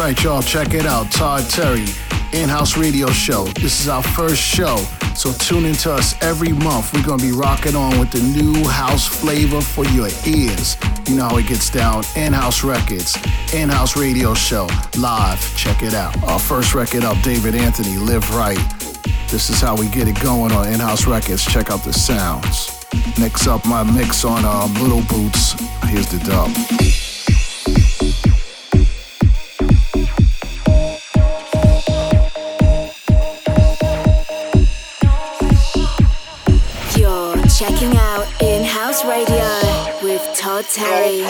y'all. Check it out. Todd Terry, in house radio show. This is our first show, so tune into us every month. We're going to be rocking on with the new house flavor for your ears. You know how it gets down. In house records, in house radio show, live. Check it out. Our first record up, David Anthony, Live Right. This is how we get it going on in house records. Check out the sounds. Next up, my mix on um, Little Boots. Here's the dub. Terry.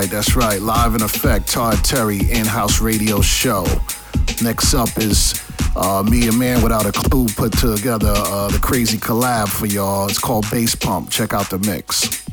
Right, that's right. Live in effect, Todd Terry in-house radio show. Next up is uh, me, a man without a clue, put together uh, the crazy collab for y'all. It's called Bass Pump. Check out the mix.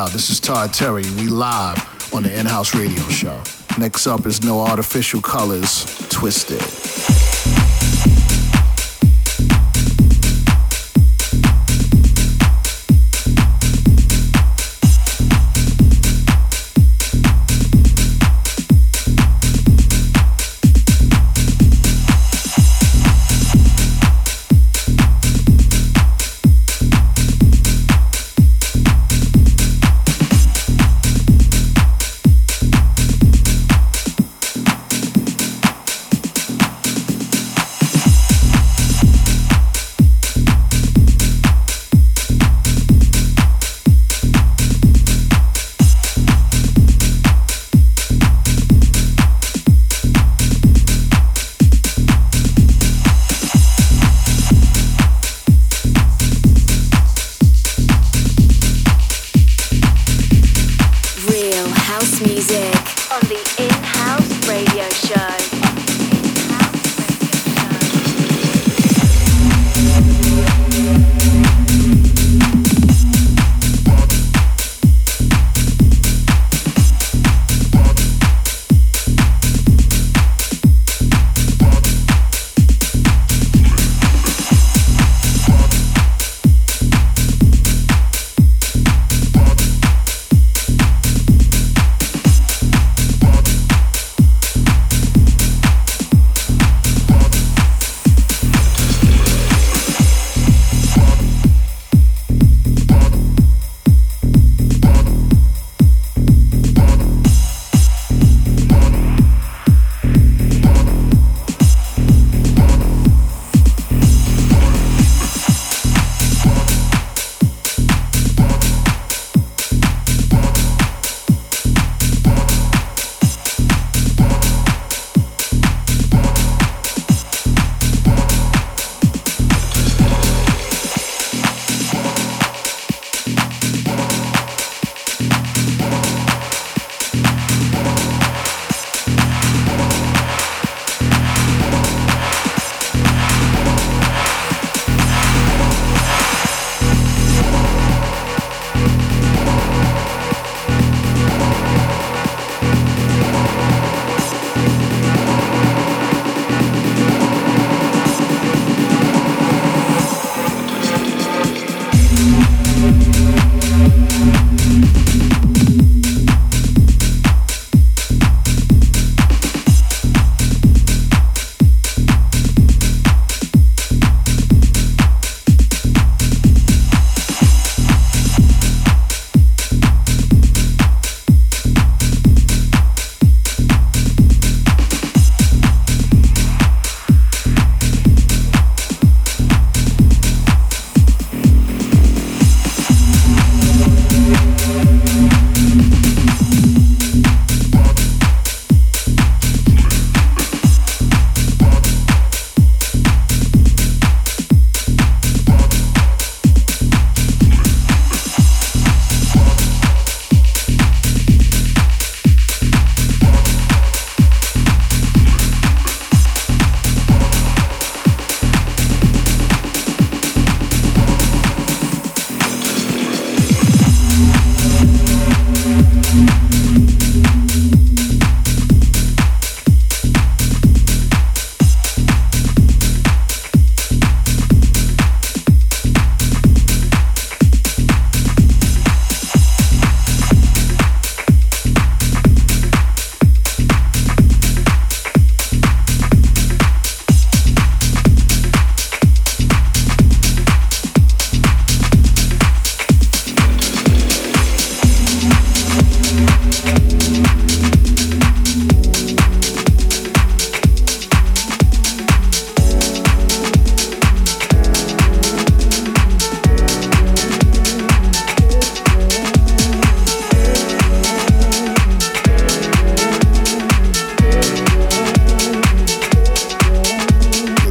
Out. This is Todd Terry. We live on the in-house radio show. Next up is No Artificial Colors, Twisted.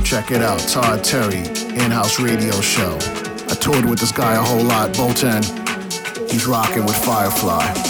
Check it out, Todd Terry, in-house radio show. I toured with this guy a whole lot, Bolton. He's rocking with Firefly.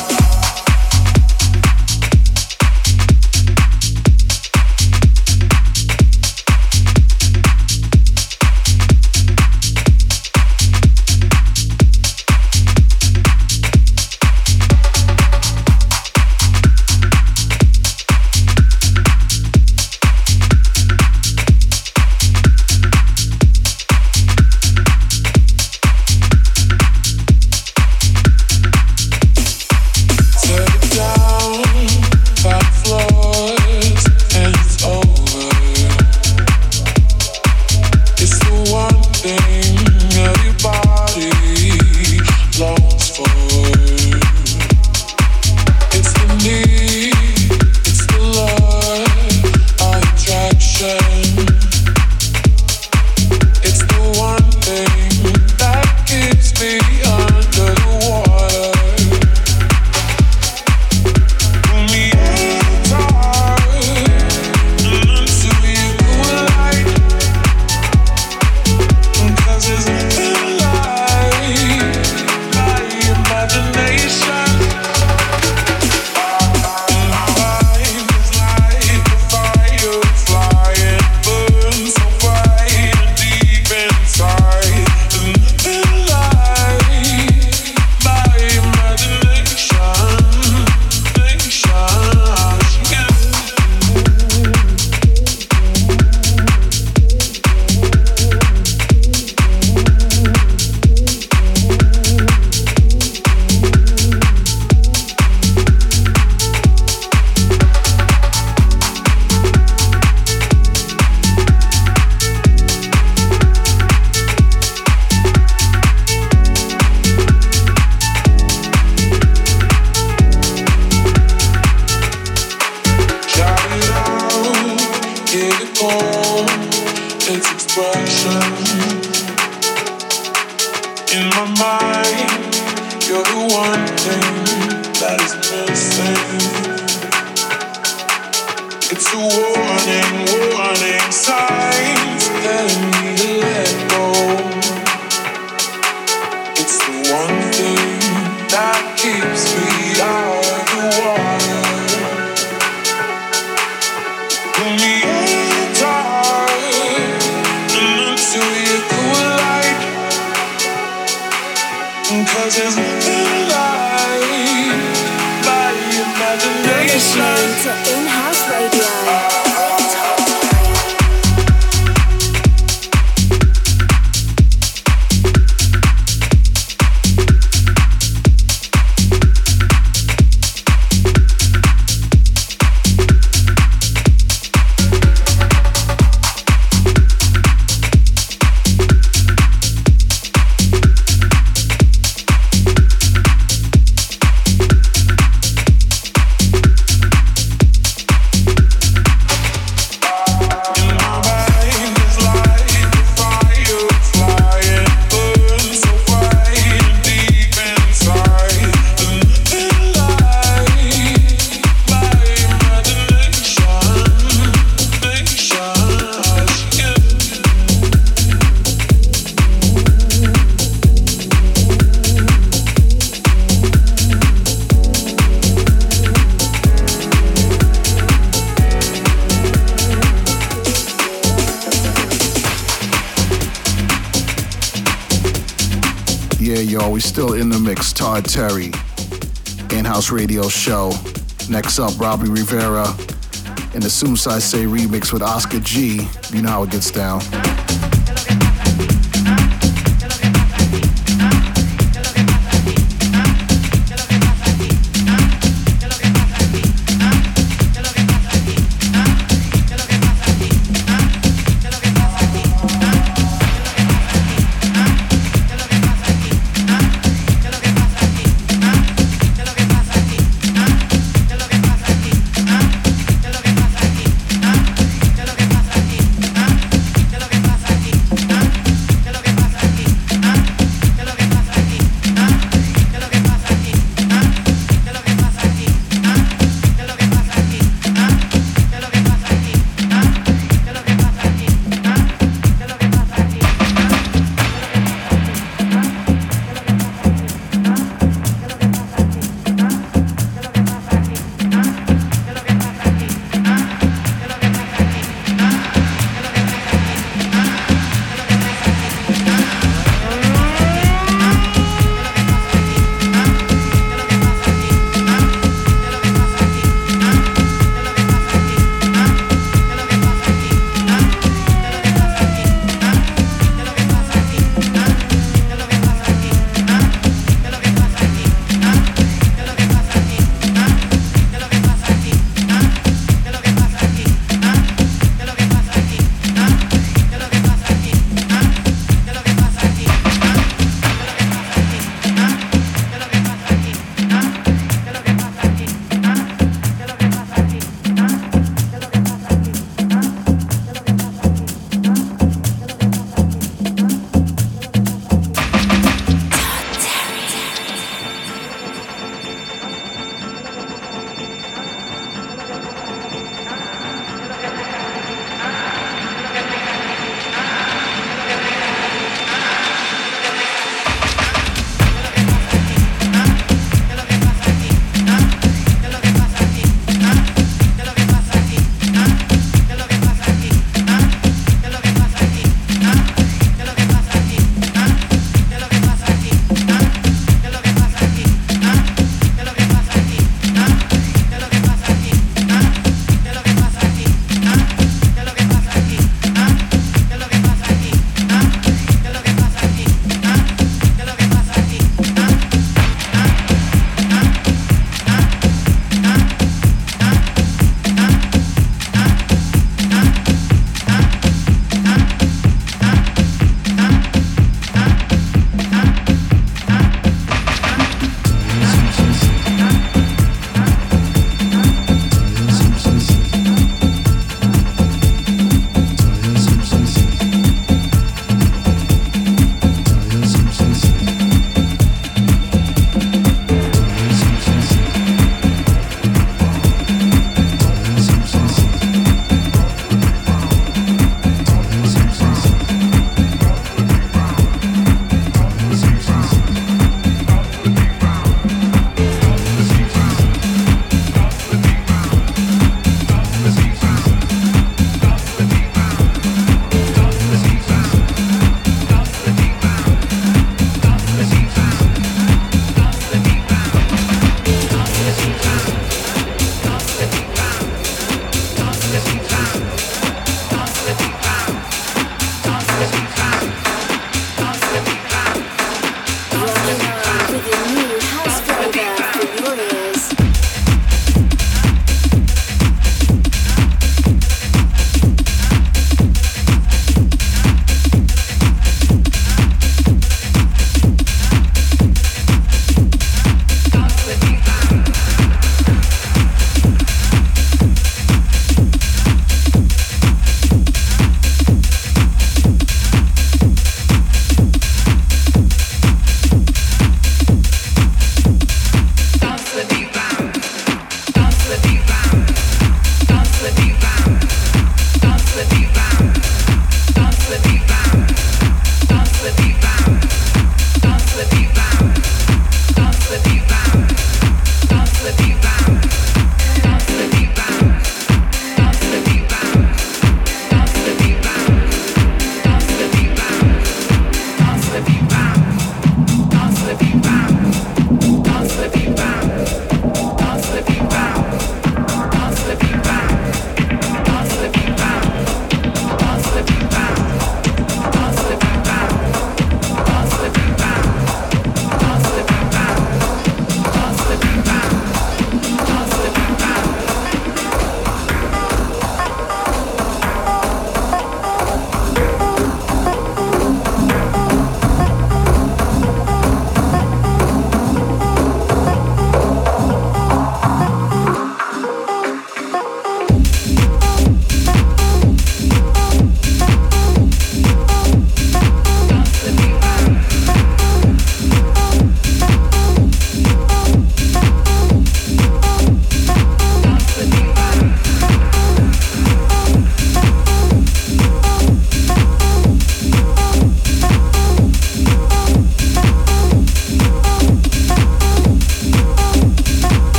Todd Terry, in house radio show. Next up, Robbie Rivera in the Soon Say remix with Oscar G. You know how it gets down.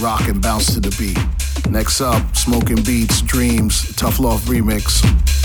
Rock and bounce to the beat. Next up, Smoking Beats, Dreams, Tough Love Remix.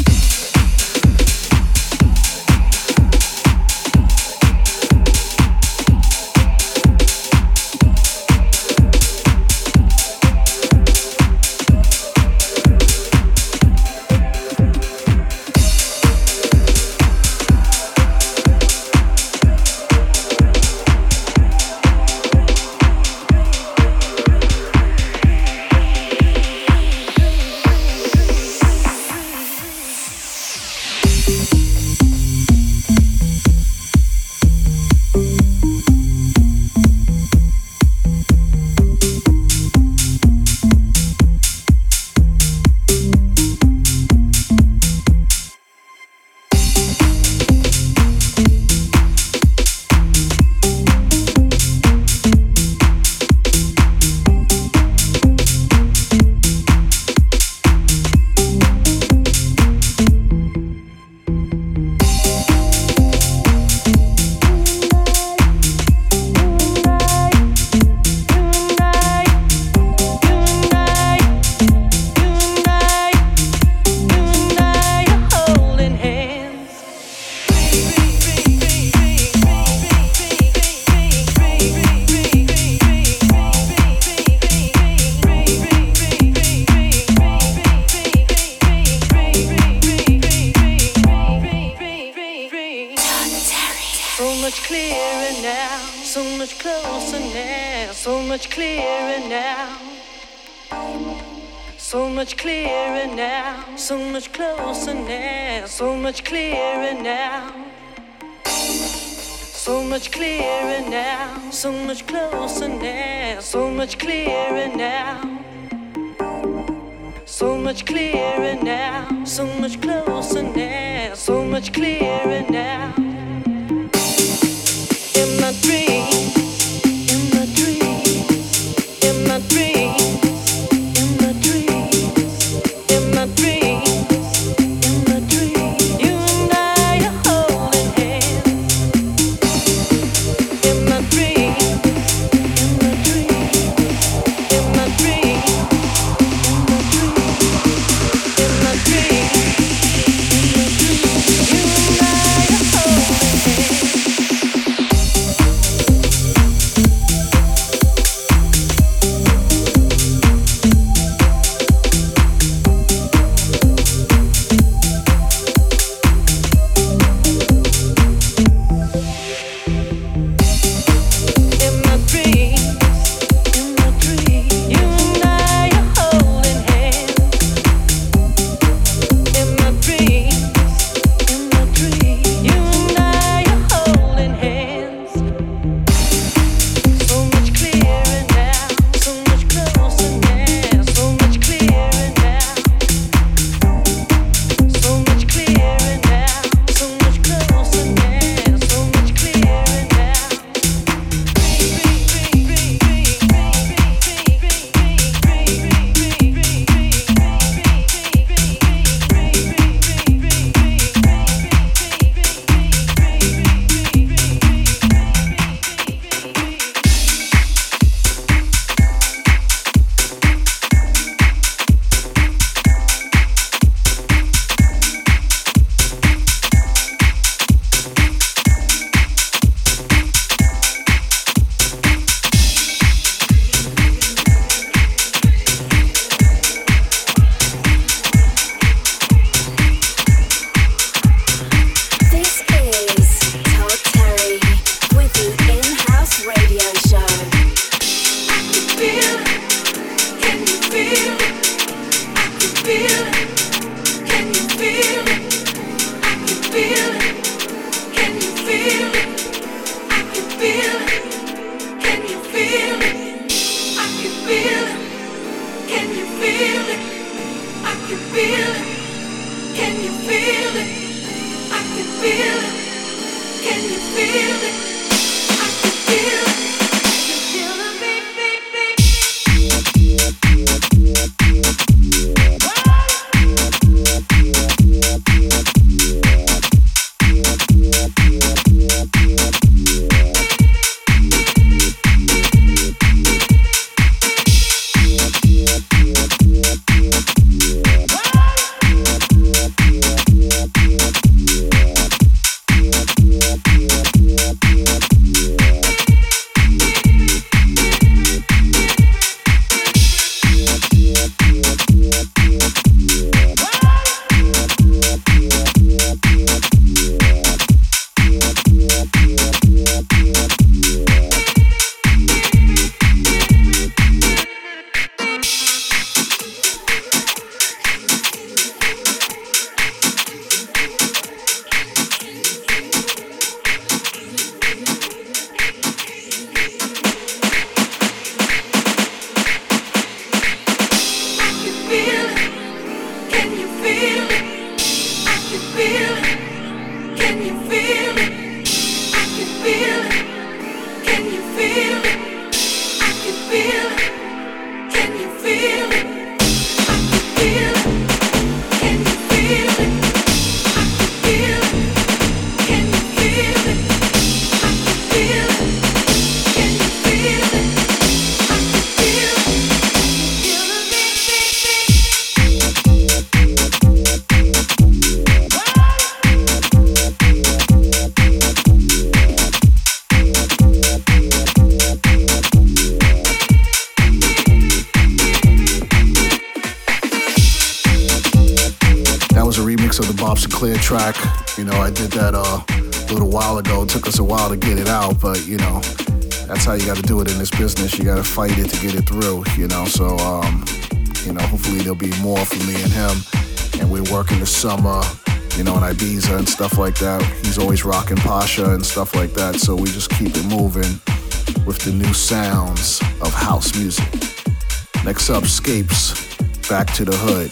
clearer now. So much clearer now. So much closer now. So much clearer now. So much clearer now. So much closer now. So much clearer now. So much clearer now. So much closer now. So much clearer now. In my dreams. You got to do it in this business. You got to fight it to get it through, you know. So, um, you know, hopefully there'll be more for me and him. And we're working the summer, you know, in Ibiza and stuff like that. He's always rocking Pacha and stuff like that. So we just keep it moving with the new sounds of house music. Next up, Scapes, Back to the Hood.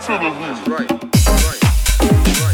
to the. Right. Right. Right.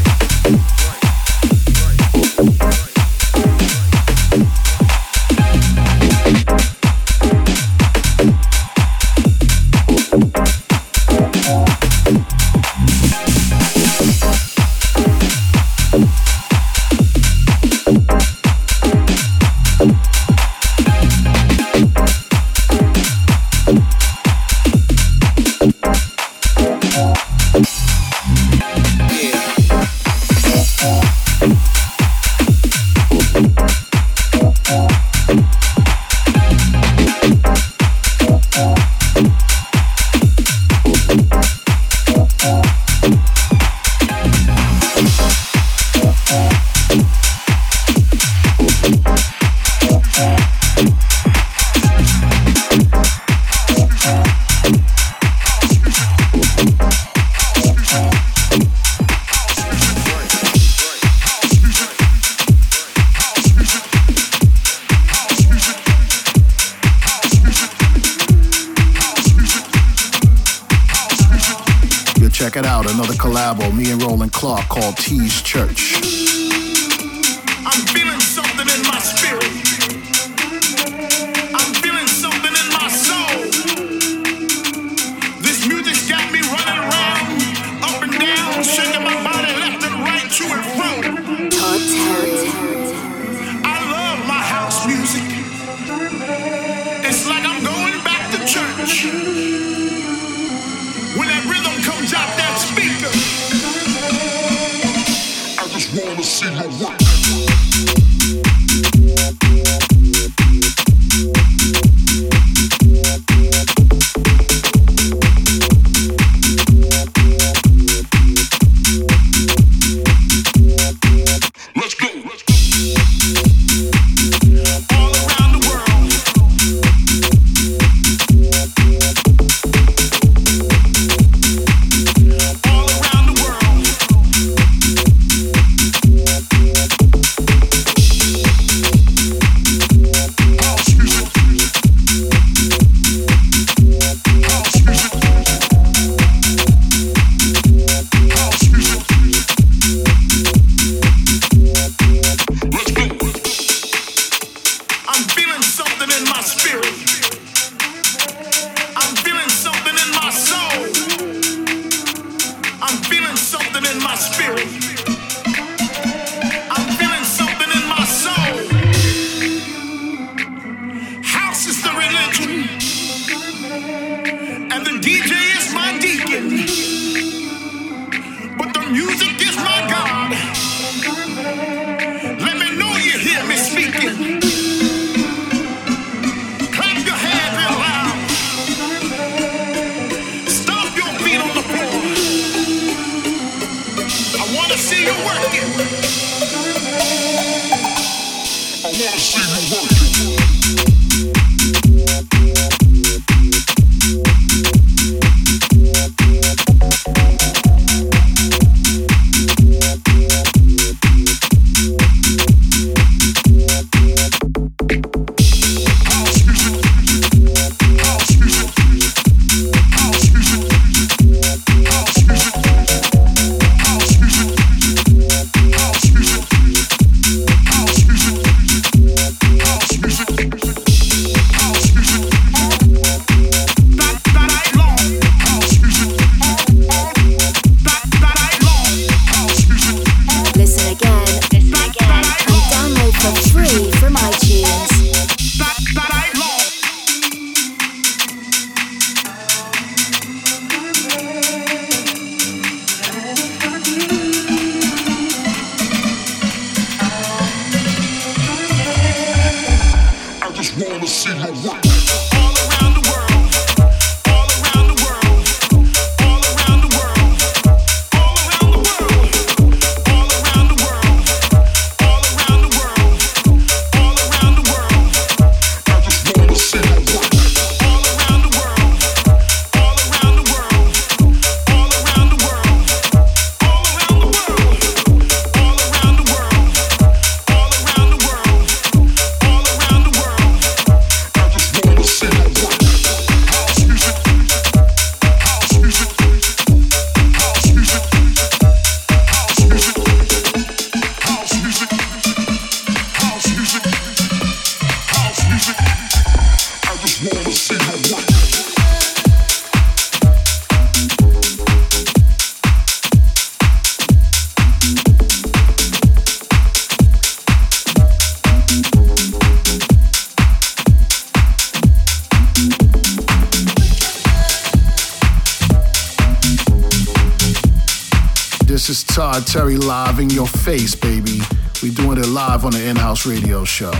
face, baby. We doing it live on the in-house radio show.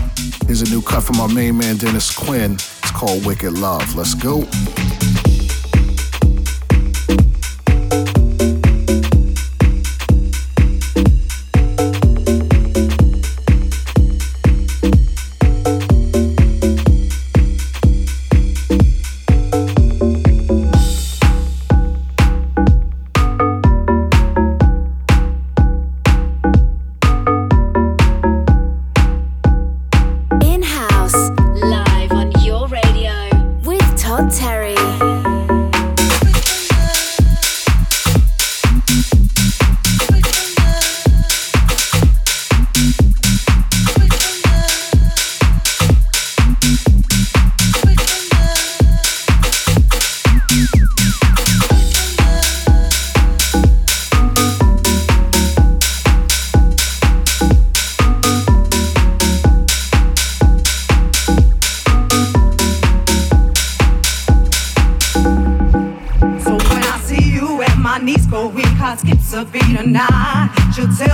Here's a new cut from our main man Dennis Quin. It's called Wicked Love. Let's go. She'll tell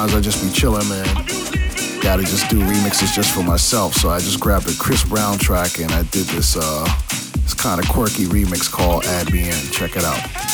sometimes I just be chilling, man. Gotta just do remixes just for myself. So I just grabbed a Chris Brown track and I did this uh this kind of quirky remix called Add Me In. Check it out.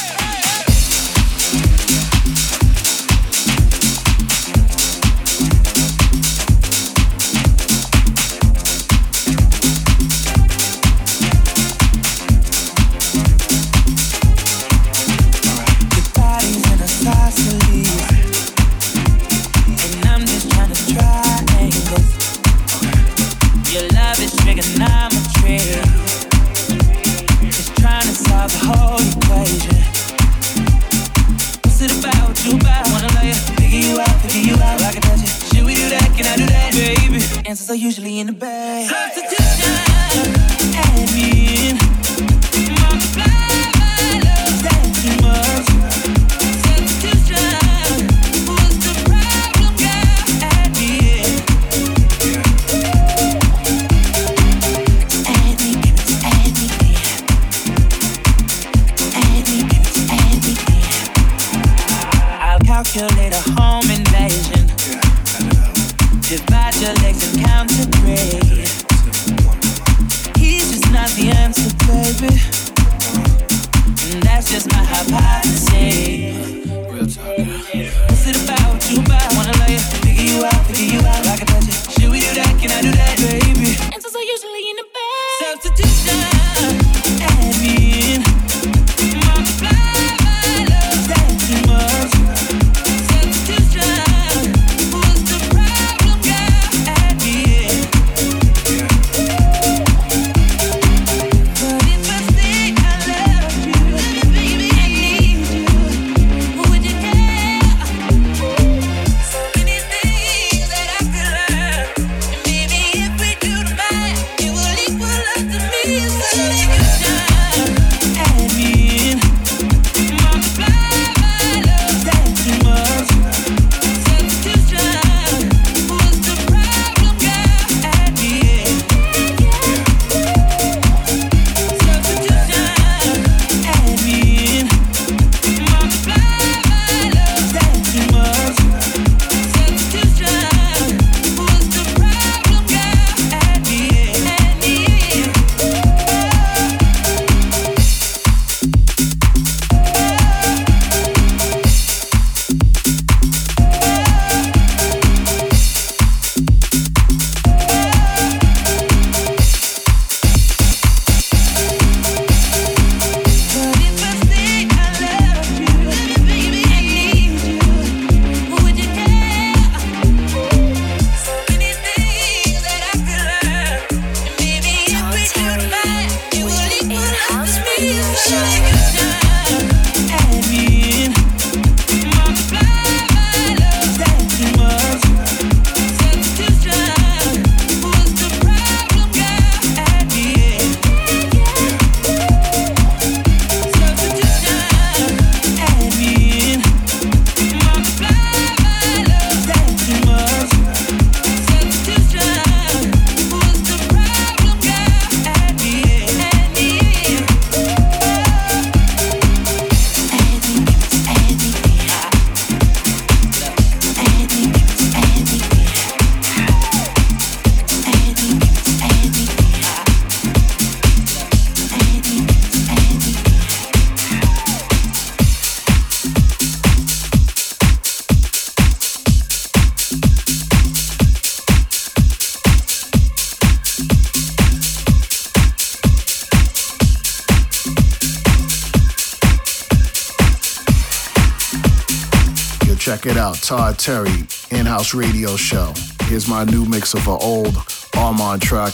Check it out, Todd Terry, in house radio show. Here's my new mix of an old Armand track.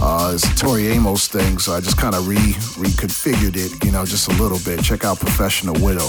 Uh, it's Tori Amos thing, so I just kind of re reconfigured it, you know, just a little bit. Check out Professional Widow.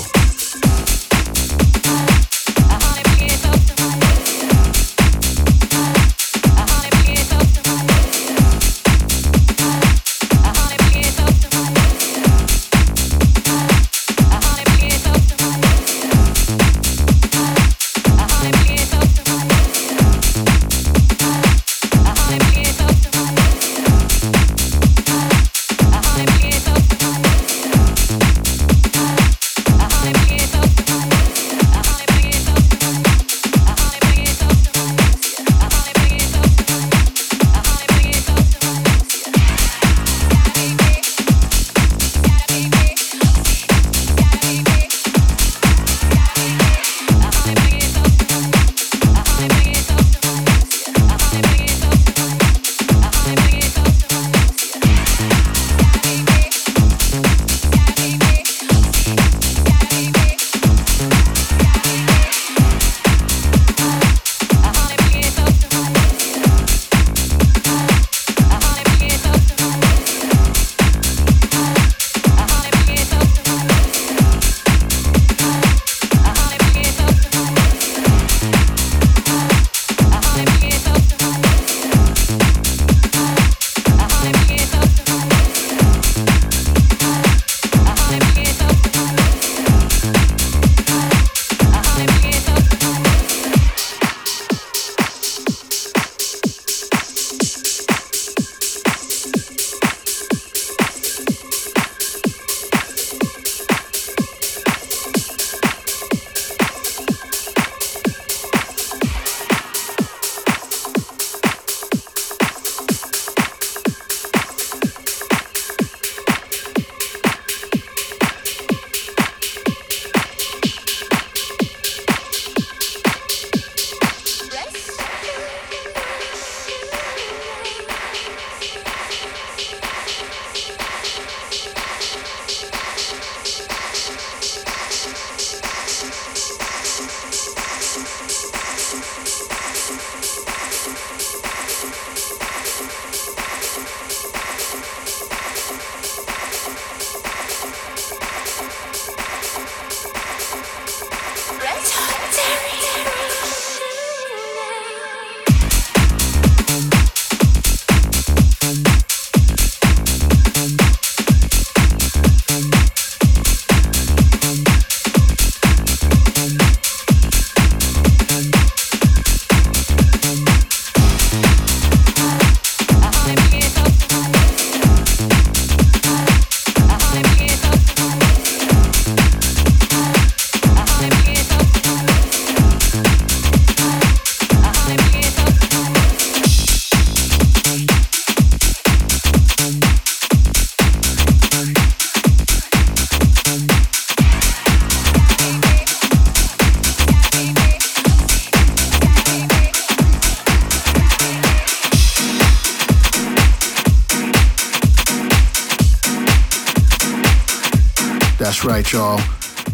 Right, y'all.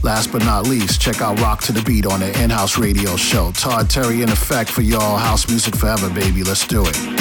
Last but not least, check out Rock to the Beat on the in house radio show. Todd Terry in effect for y'all. House music forever, baby. Let's do it.